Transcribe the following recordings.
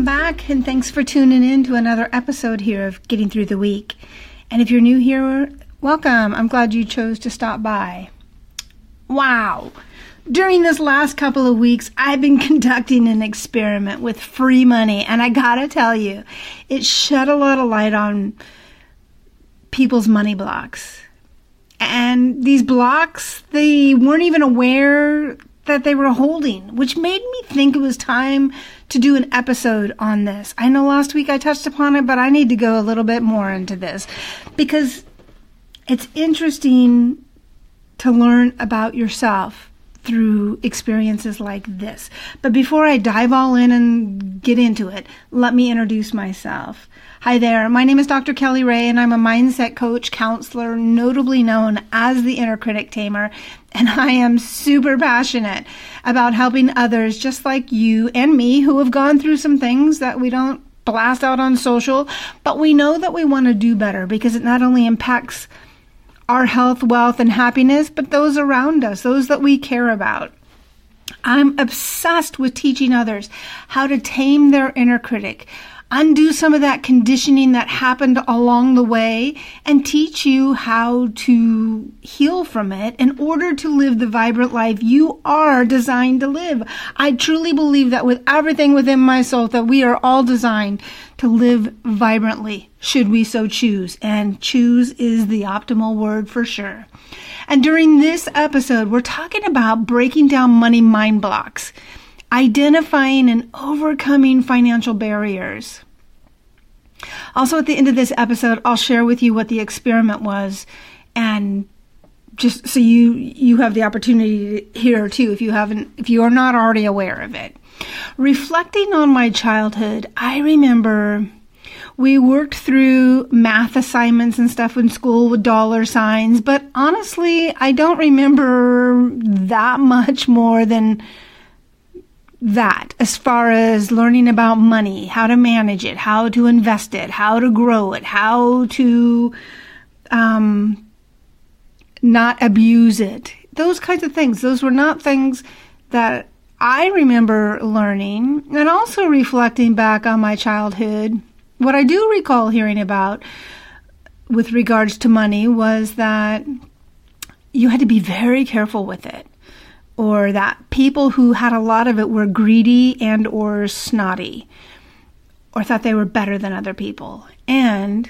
welcome back, and thanks for tuning in to another episode here of Getting Through the Week. And if you're new here, welcome. I'm glad you chose to stop by. Wow. During this last couple of weeks, I've been conducting an experiment with free money, and I gotta tell you, it shed a lot of light on people's money blocks. And these blocks, they weren't even aware that they were holding, which made me think it was time to do an episode on this. I know last week I touched upon it, but I need to go a little bit more into this because it's interesting to learn about yourself through experiences like this. But before I dive all in and get into it, let me introduce myself. Hi there, my name is Dr. Kelly Rae, and I'm a mindset coach, counselor, notably known as the inner critic tamer, and I am super passionate about helping others just like you and me who have gone through some things that we don't blast out on social, but we know that we want to do better because it not only impacts our health, wealth, and happiness, but those around us, those that we care about. I'm obsessed with teaching others how to tame their inner critic, undo some of that conditioning that happened along the way and teach you how to heal from it in order to live the vibrant life you are designed to live. I truly believe that with everything within my soul that we are all designed to live vibrantly should we so choose. And choose is the optimal word for sure. And during this episode, we're talking about breaking down money mind blocks identifying and overcoming financial barriers. Also, at the end of this episode, I'll share with you what the experiment was, and just so you you have the opportunity to hear too, if you haven't, if you are not already aware of it. Reflecting on my childhood, I remember we worked through math assignments and stuff in school with dollar signs, but honestly, I don't remember that much more than that as far as learning about money, how to manage it, how to invest it, how to grow it, how to um, not abuse it. Those kinds of things. Those were not things that I remember learning and also reflecting back on my childhood. What I do recall hearing about with regards to money was that you had to be very careful with it or that people who had a lot of it were greedy and or snotty or thought they were better than other people and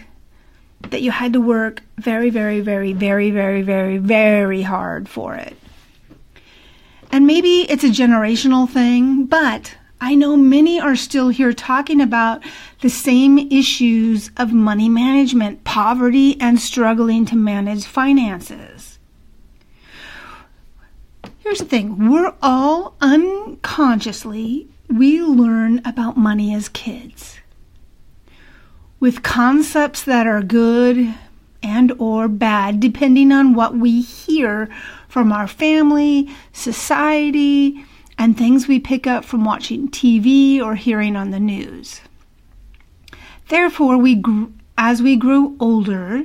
that you had to work very very very very very very very hard for it and maybe it's a generational thing but I know many are still here talking about the same issues of money management, poverty, and struggling to manage finances. Here's the thing we're all unconsciously, we learn about money as kids with concepts that are good and or bad depending on what we hear from our family, society, and things we pick up from watching TV or hearing on the news. Therefore, we as we grow older,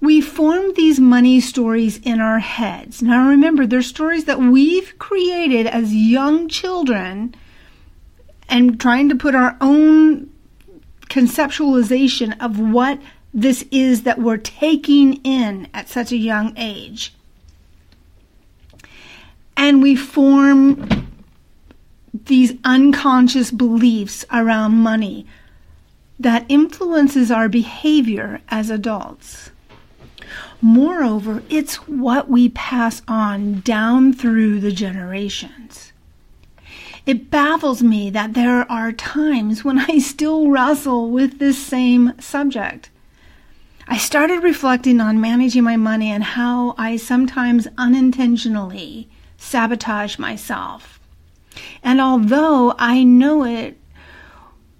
we form these money stories in our heads. Now remember, they're stories that we've created as young children and trying to put our own conceptualization of what this is that we're taking in at such a young age. And we form these unconscious beliefs around money that influences our behavior as adults. Moreover, it's what we pass on down through the generations. It baffles me that there are times when I still wrestle with this same subject. I started reflecting on managing my money and how I sometimes unintentionally sabotage myself. And although I know it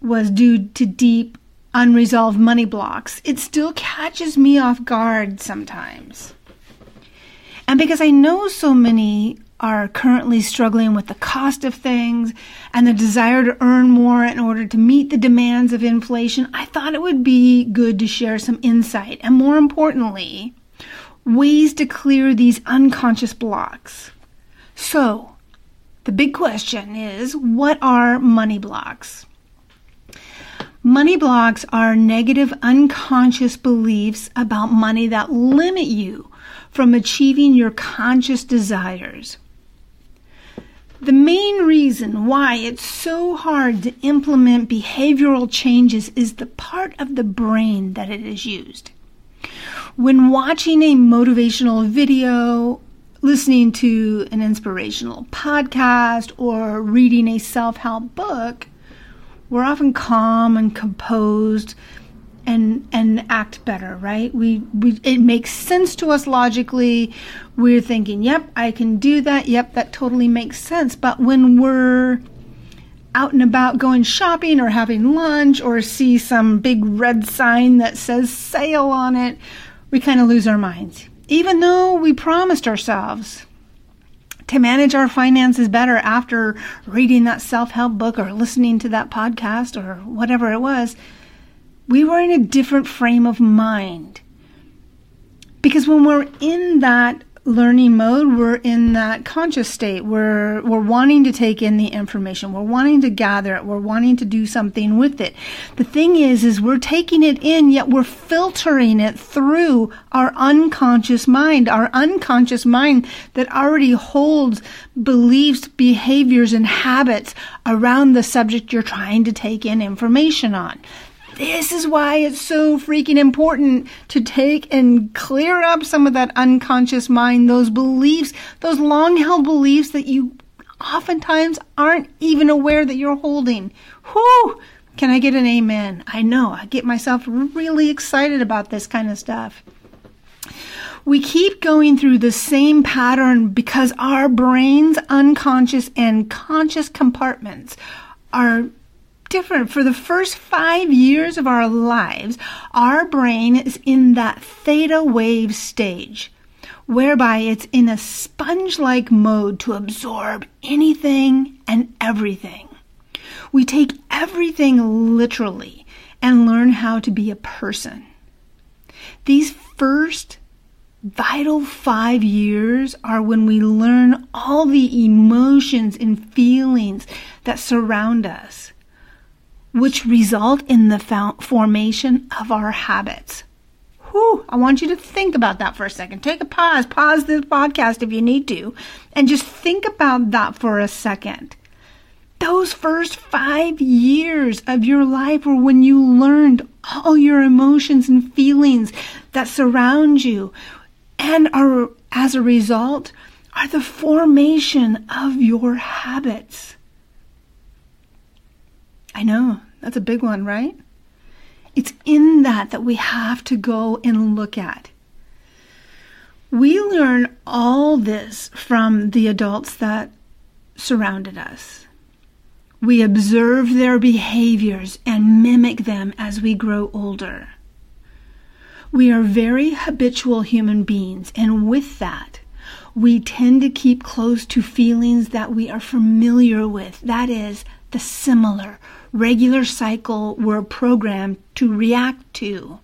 was due to deep unresolved money blocks, it still catches me off guard sometimes. And because I know so many are currently struggling with the cost of things and the desire to earn more in order to meet the demands of inflation, I thought it would be good to share some insight and, more importantly, ways to clear these unconscious blocks. So, the big question is what are money blocks? Money blocks are negative unconscious beliefs about money that limit you from achieving your conscious desires. The main reason why it's so hard to implement behavioral changes is the part of the brain that it is used. When watching a motivational video, listening to an inspirational podcast, or reading a self help book, we're often calm and composed and and act better, right? We, we it makes sense to us logically. We're thinking, "Yep, I can do that. Yep, that totally makes sense." But when we're out and about going shopping or having lunch or see some big red sign that says sale on it, we kind of lose our minds. Even though we promised ourselves to manage our finances better after reading that self help book or listening to that podcast or whatever it was, we were in a different frame of mind. Because when we're in that learning mode, we're in that conscious state. We're we're wanting to take in the information. We're wanting to gather it. We're wanting to do something with it. The thing is is we're taking it in yet we're filtering it through our unconscious mind. Our unconscious mind that already holds beliefs, behaviors and habits around the subject you're trying to take in information on. This is why it's so freaking important to take and clear up some of that unconscious mind, those beliefs, those long held beliefs that you oftentimes aren't even aware that you're holding. Whoo! Can I get an amen? I know, I get myself really excited about this kind of stuff. We keep going through the same pattern because our brain's unconscious and conscious compartments are different. For the first five years of our lives, our brain is in that theta wave stage, whereby it's in a sponge like mode to absorb anything and everything. We take everything literally and learn how to be a person. These first vital five years are when we learn all the emotions and feelings that surround us which result in the formation of our habits. Whew, I want you to think about that for a second. Take a pause, pause this podcast if you need to, and just think about that for a second. Those first five years of your life were when you learned all your emotions and feelings that surround you, and are, as a result, are the formation of your habits. I know that's a big one, right? It's in that that we have to go and look at. We learn all this from the adults that surrounded us. We observe their behaviors and mimic them as we grow older. We are very habitual human beings, and with that, we tend to keep close to feelings that we are familiar with. That is, the similar, regular cycle we're programmed to react to.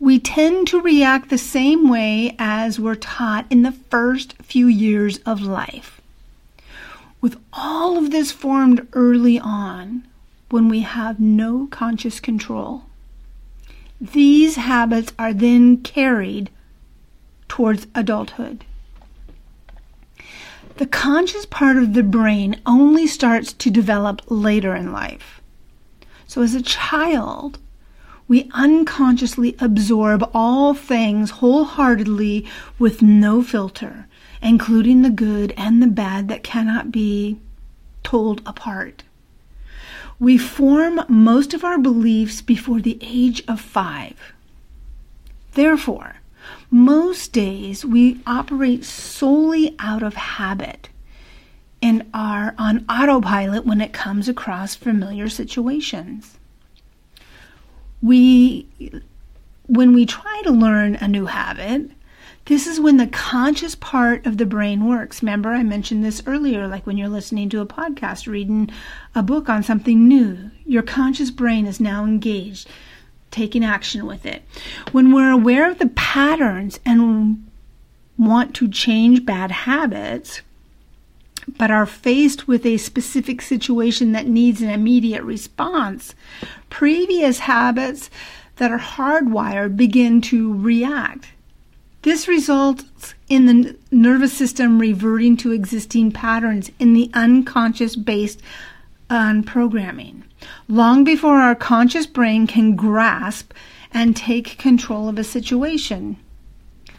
We tend to react the same way as we're taught in the first few years of life. With all of this formed early on, when we have no conscious control, these habits are then carried towards adulthood. The conscious part of the brain only starts to develop later in life. So, as a child, we unconsciously absorb all things wholeheartedly with no filter, including the good and the bad that cannot be told apart. We form most of our beliefs before the age of five. Therefore, most days we operate solely out of habit and are on autopilot when it comes across familiar situations. We when we try to learn a new habit, this is when the conscious part of the brain works. Remember, I mentioned this earlier, like when you're listening to a podcast, reading a book on something new. Your conscious brain is now engaged taking action with it. When we're aware of the patterns and want to change bad habits, but are faced with a specific situation that needs an immediate response, previous habits that are hardwired begin to react. This results in the nervous system reverting to existing patterns in the unconscious based on programming, long before our conscious brain can grasp and take control of a situation.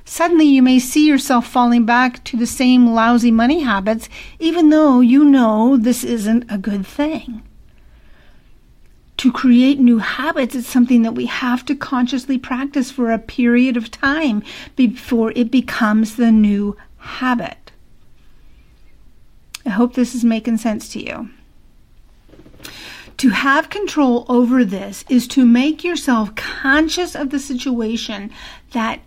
Suddenly, you may see yourself falling back to the same lousy money habits, even though you know this isn't a good thing. To create new habits is something that we have to consciously practice for a period of time before it becomes the new habit. I hope this is making sense to you. To have control over this is to make yourself conscious of the situation that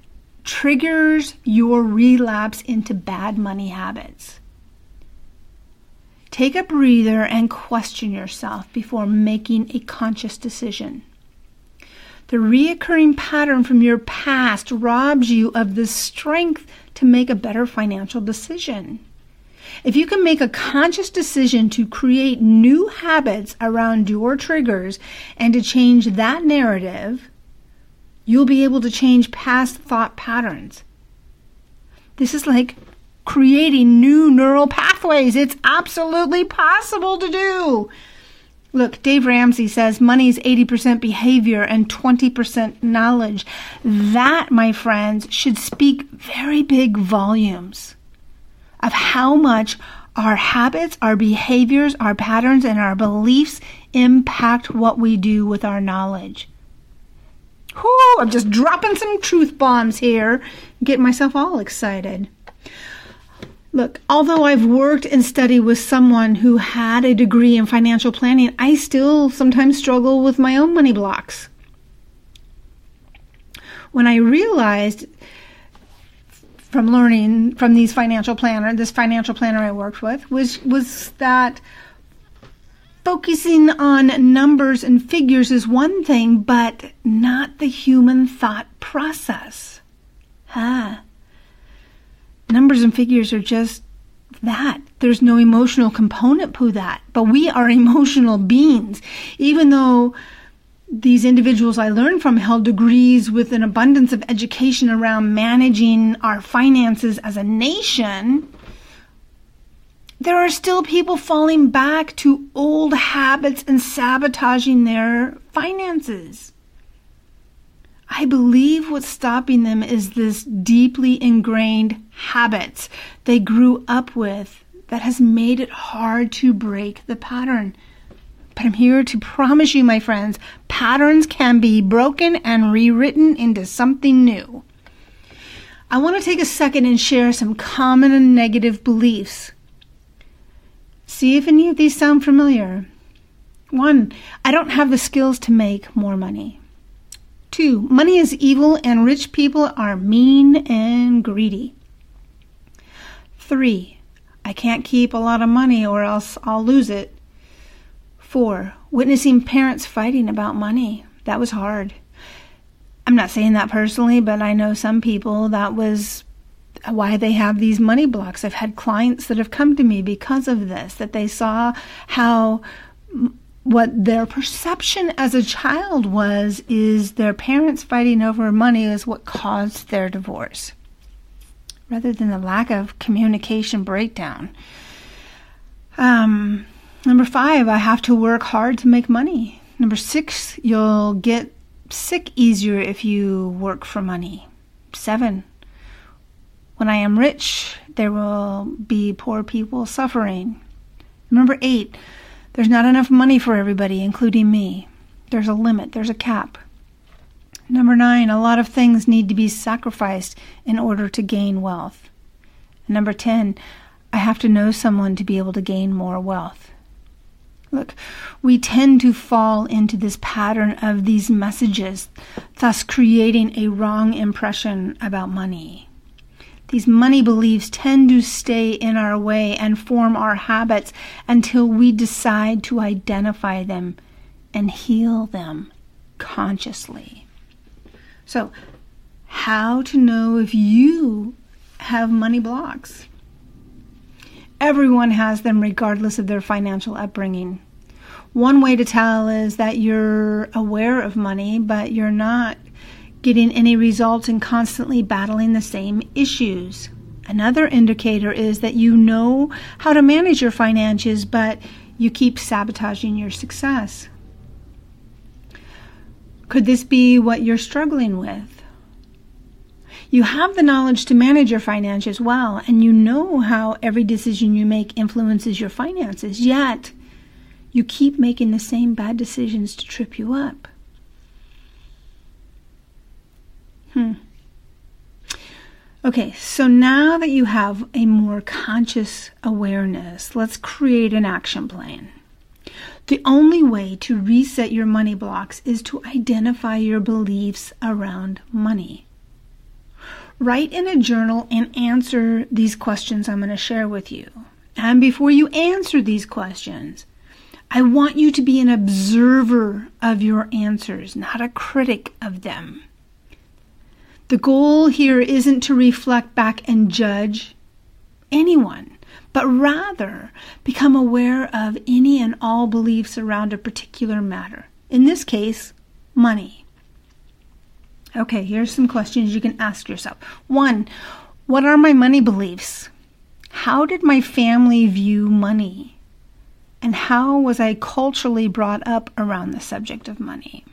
triggers your relapse into bad money habits. Take a breather and question yourself before making a conscious decision. The reoccurring pattern from your past robs you of the strength to make a better financial decision. If you can make a conscious decision to create new habits around your triggers and to change that narrative, you'll be able to change past thought patterns. This is like creating new neural pathways. It's absolutely possible to do. Look, Dave Ramsey says money is 80% behavior and 20% knowledge. That, my friends, should speak very big volumes of how much our habits, our behaviors, our patterns, and our beliefs impact what we do with our knowledge. Whoo, I'm just dropping some truth bombs here, getting myself all excited. Look, although I've worked and studied with someone who had a degree in financial planning, I still sometimes struggle with my own money blocks. When I realized from learning from these financial planner, this financial planner I worked with, was was that focusing on numbers and figures is one thing, but not the human thought process. Huh? Numbers and figures are just that. There's no emotional component to that. But we are emotional beings. Even though these individuals I learned from held degrees with an abundance of education around managing our finances as a nation, there are still people falling back to old habits and sabotaging their finances. I believe what's stopping them is this deeply ingrained habit they grew up with that has made it hard to break the pattern. But I'm here to promise you, my friends, patterns can be broken and rewritten into something new. I want to take a second and share some common and negative beliefs See if any of these sound familiar. One, I don't have the skills to make more money. Two, money is evil and rich people are mean and greedy. Three, I can't keep a lot of money or else I'll lose it. Four, witnessing parents fighting about money. That was hard. I'm not saying that personally, but I know some people that was why they have these money blocks. I've had clients that have come to me because of this, that they saw how what their perception as a child was is their parents fighting over money is what caused their divorce rather than the lack of communication breakdown. Um, number five, I have to work hard to make money. Number six, you'll get sick easier if you work for money. Seven, when I am rich, there will be poor people suffering. Number eight, there's not enough money for everybody, including me. There's a limit, there's a cap. Number nine, a lot of things need to be sacrificed in order to gain wealth. Number 10, I have to know someone to be able to gain more wealth. Look, we tend to fall into this pattern of these messages, thus creating a wrong impression about money. These money beliefs tend to stay in our way and form our habits until we decide to identify them and heal them consciously. So, how to know if you have money blocks? Everyone has them regardless of their financial upbringing. One way to tell is that you're aware of money, but you're not getting any results and constantly battling the same issues. Another indicator is that you know how to manage your finances, but you keep sabotaging your success. Could this be what you're struggling with? You have the knowledge to manage your finances well, and you know how every decision you make influences your finances, yet you keep making the same bad decisions to trip you up. Hmm. Okay, so now that you have a more conscious awareness, let's create an action plan. The only way to reset your money blocks is to identify your beliefs around money. Write in a journal and answer these questions I'm going to share with you. And before you answer these questions, I want you to be an observer of your answers, not a critic of them. The goal here isn't to reflect back and judge anyone, but rather become aware of any and all beliefs around a particular matter. In this case, money. Okay, here's some questions you can ask yourself. One, what are my money beliefs? How did my family view money? And how was I culturally brought up around the subject of money?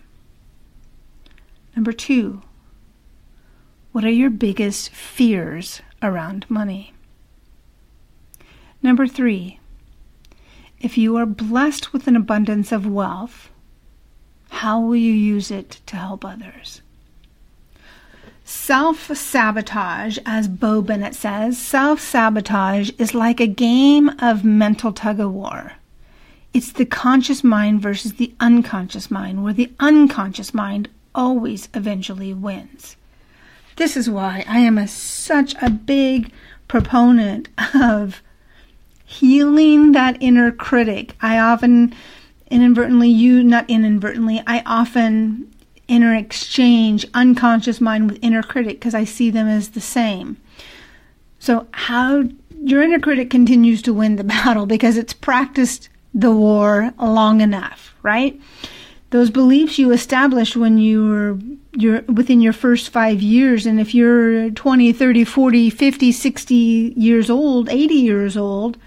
Number two, what are your biggest fears around money? Number three, if you are blessed with an abundance of wealth, how will you use it to help others? Self sabotage, as Bo Bennett says, self sabotage is like a game of mental tug of war. It's the conscious mind versus the unconscious mind, where the unconscious mind always eventually wins. This is why I am a, such a big proponent of healing that inner critic. I often inadvertently you not inadvertently I often inner exchange unconscious mind with inner critic because I see them as the same. So how your inner critic continues to win the battle because it's practiced the war long enough, right? those beliefs you established when you were you're within your first five years and if you're 20 30 40 50 60 years old 80 years old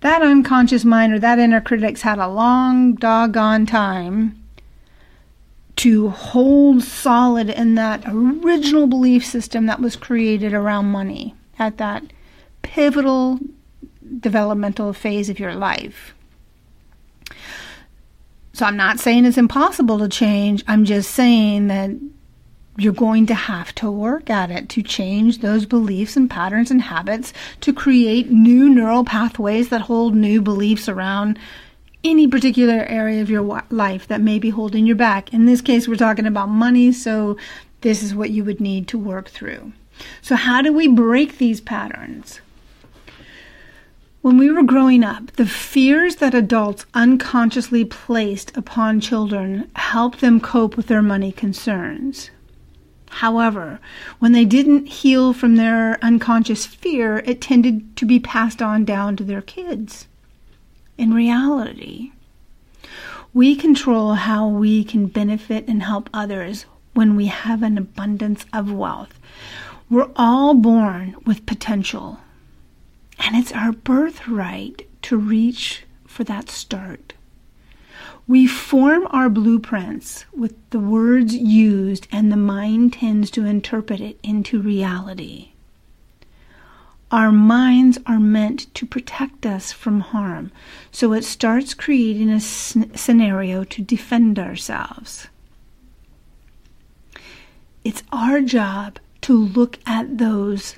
that unconscious mind or that inner critic's had a long doggone time to hold solid in that original belief system that was created around money at that pivotal developmental phase of your life so I'm not saying it's impossible to change. I'm just saying that you're going to have to work at it to change those beliefs and patterns and habits to create new neural pathways that hold new beliefs around any particular area of your life that may be holding you back. In this case, we're talking about money, so this is what you would need to work through. So, how do we break these patterns? When we were growing up, the fears that adults unconsciously placed upon children helped them cope with their money concerns. However, when they didn't heal from their unconscious fear, it tended to be passed on down to their kids. In reality, we control how we can benefit and help others when we have an abundance of wealth. We're all born with potential and it's our birthright to reach for that start. We form our blueprints with the words used, and the mind tends to interpret it into reality. Our minds are meant to protect us from harm, so it starts creating a scenario to defend ourselves. It's our job to look at those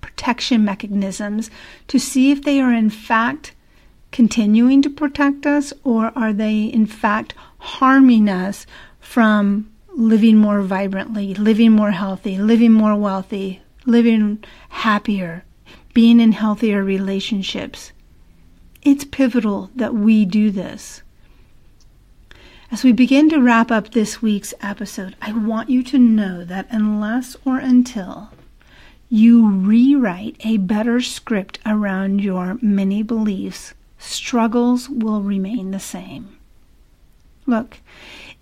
protection mechanisms to see if they are in fact continuing to protect us or are they in fact harming us from living more vibrantly, living more healthy, living more wealthy, living happier, being in healthier relationships. It's pivotal that we do this. As we begin to wrap up this week's episode, I want you to know that unless or until you rewrite a better script around your many beliefs, struggles will remain the same. Look,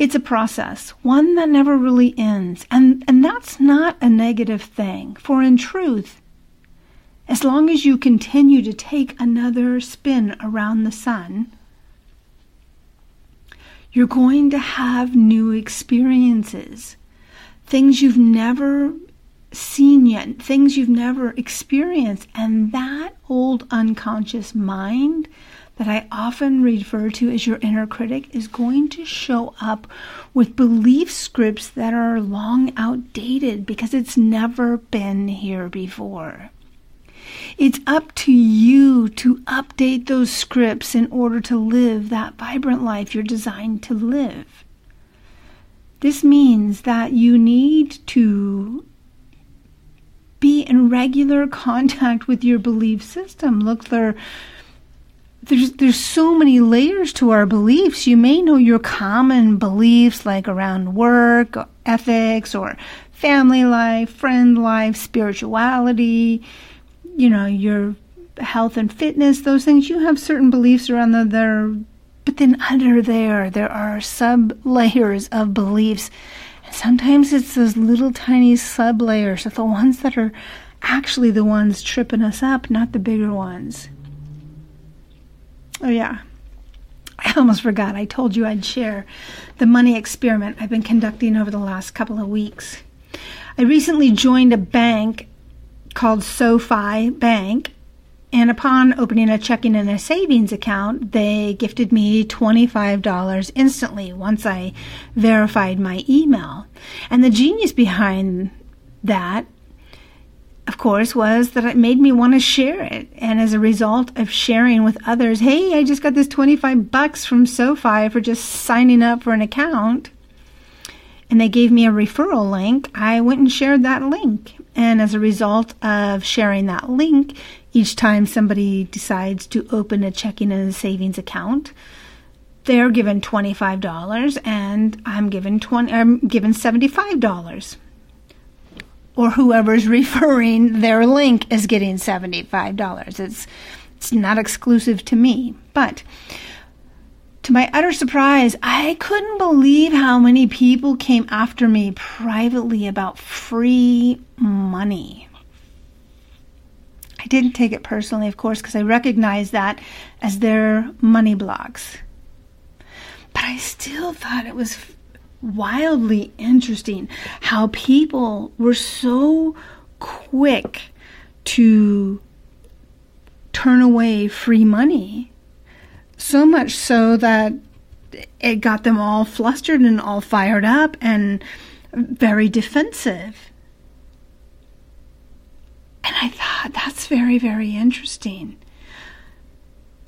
it's a process, one that never really ends, and, and that's not a negative thing, for in truth, as long as you continue to take another spin around the sun, you're going to have new experiences, things you've never seen yet, things you've never experienced. And that old unconscious mind that I often refer to as your inner critic is going to show up with belief scripts that are long outdated because it's never been here before. It's up to you to update those scripts in order to live that vibrant life you're designed to live. This means that you need to be in regular contact with your belief system. Look, there, there's there's so many layers to our beliefs. You may know your common beliefs like around work, or ethics, or family life, friend life, spirituality, you know, your health and fitness, those things. You have certain beliefs around them there, but then under there, there are sub layers of beliefs And Sometimes it's those little tiny sub layers, the ones that are actually the ones tripping us up, not the bigger ones. Oh, yeah. I almost forgot. I told you I'd share the money experiment I've been conducting over the last couple of weeks. I recently joined a bank called SoFi Bank, and upon opening a checking and a savings account, they gifted me $25 instantly once I verified my email. And the genius behind that, of course, was that it made me want to share it. And as a result of sharing with others, hey, I just got this 25 bucks from SoFi for just signing up for an account. And they gave me a referral link. I went and shared that link. And as a result of sharing that link, each time somebody decides to open a checking and a savings account, they're given $25 and I'm given 20 I'm given $75. Or whoever's referring their link is getting $75. It's it's not exclusive to me, but to my utter surprise, I couldn't believe how many people came after me privately about free money. I didn't take it personally, of course, because I recognize that as their money blocks. But I still thought it was wildly interesting how people were so quick to turn away free money. So much so that it got them all flustered and all fired up and very defensive. And I thought, that's very, very interesting.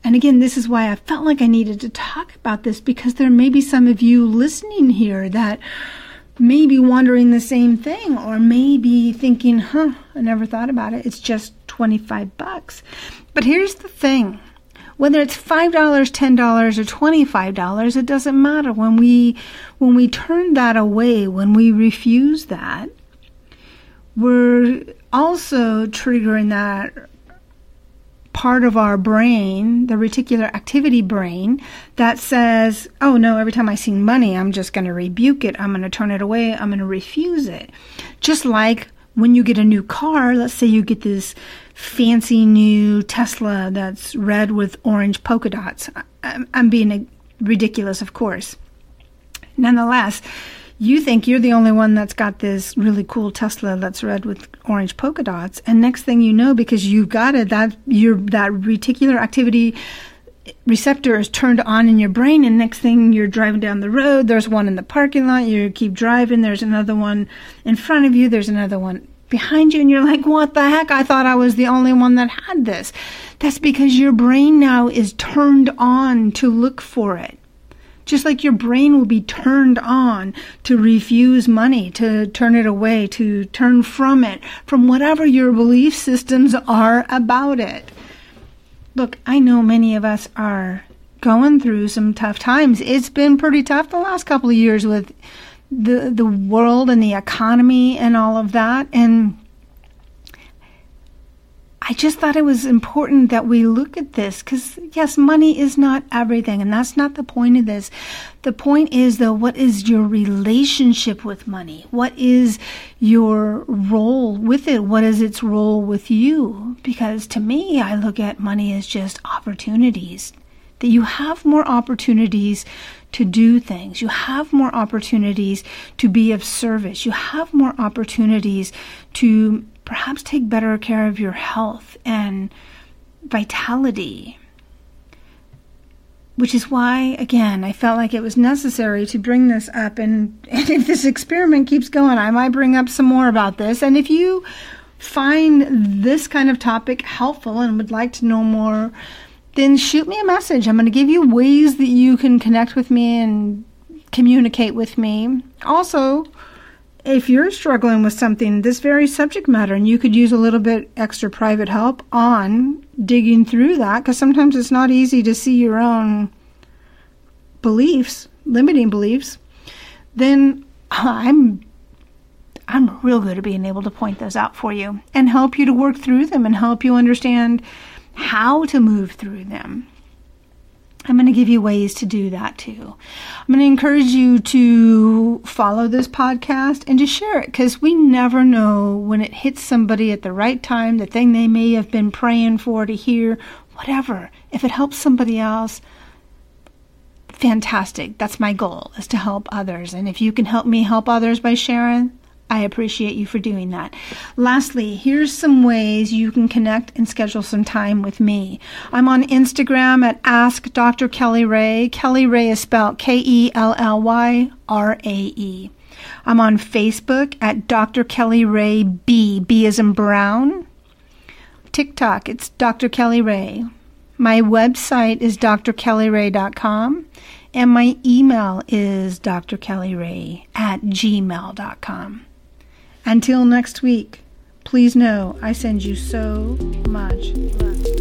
And again, this is why I felt like I needed to talk about this because there may be some of you listening here that may be wondering the same thing or maybe thinking, huh, I never thought about it. It's just 25 bucks. But here's the thing. Whether it's $5, $10 or $25, it doesn't matter. When we when we turn that away, when we refuse that, we're also triggering that part of our brain, the reticular activity brain, that says, oh no, every time I see money, I'm just going to rebuke it. I'm going to turn it away. I'm going to refuse it. Just like when you get a new car, let's say you get this fancy new Tesla that's red with orange polka dots. I'm being ridiculous, of course. Nonetheless, you think you're the only one that's got this really cool Tesla that's red with orange polka dots, and next thing you know, because you've got it, that your that reticular activity receptor is turned on in your brain, and next thing you're driving down the road, there's one in the parking lot, you keep driving, there's another one in front of you, there's another one behind you, and you're like, what the heck? I thought I was the only one that had this. That's because your brain now is turned on to look for it. Just like your brain will be turned on to refuse money, to turn it away, to turn from it, from whatever your belief systems are about it. Look, I know many of us are going through some tough times. It's been pretty tough the last couple of years with the the world and the economy and all of that and I just thought it was important that we look at this because, yes, money is not everything, and that's not the point of this. The point is, though, what is your relationship with money? What is your role with it? What is its role with you? Because to me, I look at money as just opportunities. That you have more opportunities to do things. You have more opportunities to be of service. You have more opportunities to perhaps take better care of your health and vitality. Which is why, again, I felt like it was necessary to bring this up. And, and if this experiment keeps going, I might bring up some more about this. And if you find this kind of topic helpful and would like to know more, then shoot me a message. I'm going to give you ways that you can connect with me and communicate with me. Also, if you're struggling with something, this very subject matter, and you could use a little bit extra private help on digging through that, because sometimes it's not easy to see your own beliefs, limiting beliefs, then I'm I'm real good at being able to point those out for you and help you to work through them and help you understand how to move through them. I'm going to give you ways to do that too. I'm going to encourage you to follow this podcast and to share it because we never know when it hits somebody at the right time, the thing they may have been praying for to hear, whatever. If it helps somebody else, fantastic. That's my goal is to help others. And if you can help me help others by sharing, I appreciate you for doing that. Lastly, here's some ways you can connect and schedule some time with me. I'm on Instagram at Ask Dr. Kelly Rae. Kelly Rae is spelled K E L L Y R A E. I'm on Facebook at Dr. Kelly Rae B. B is in Brown. TikTok, it's Dr. Kelly Rae. My website is drkellyrae.com and my email is drkellyrae at gmail.com. Until next week, please know I send you so much love.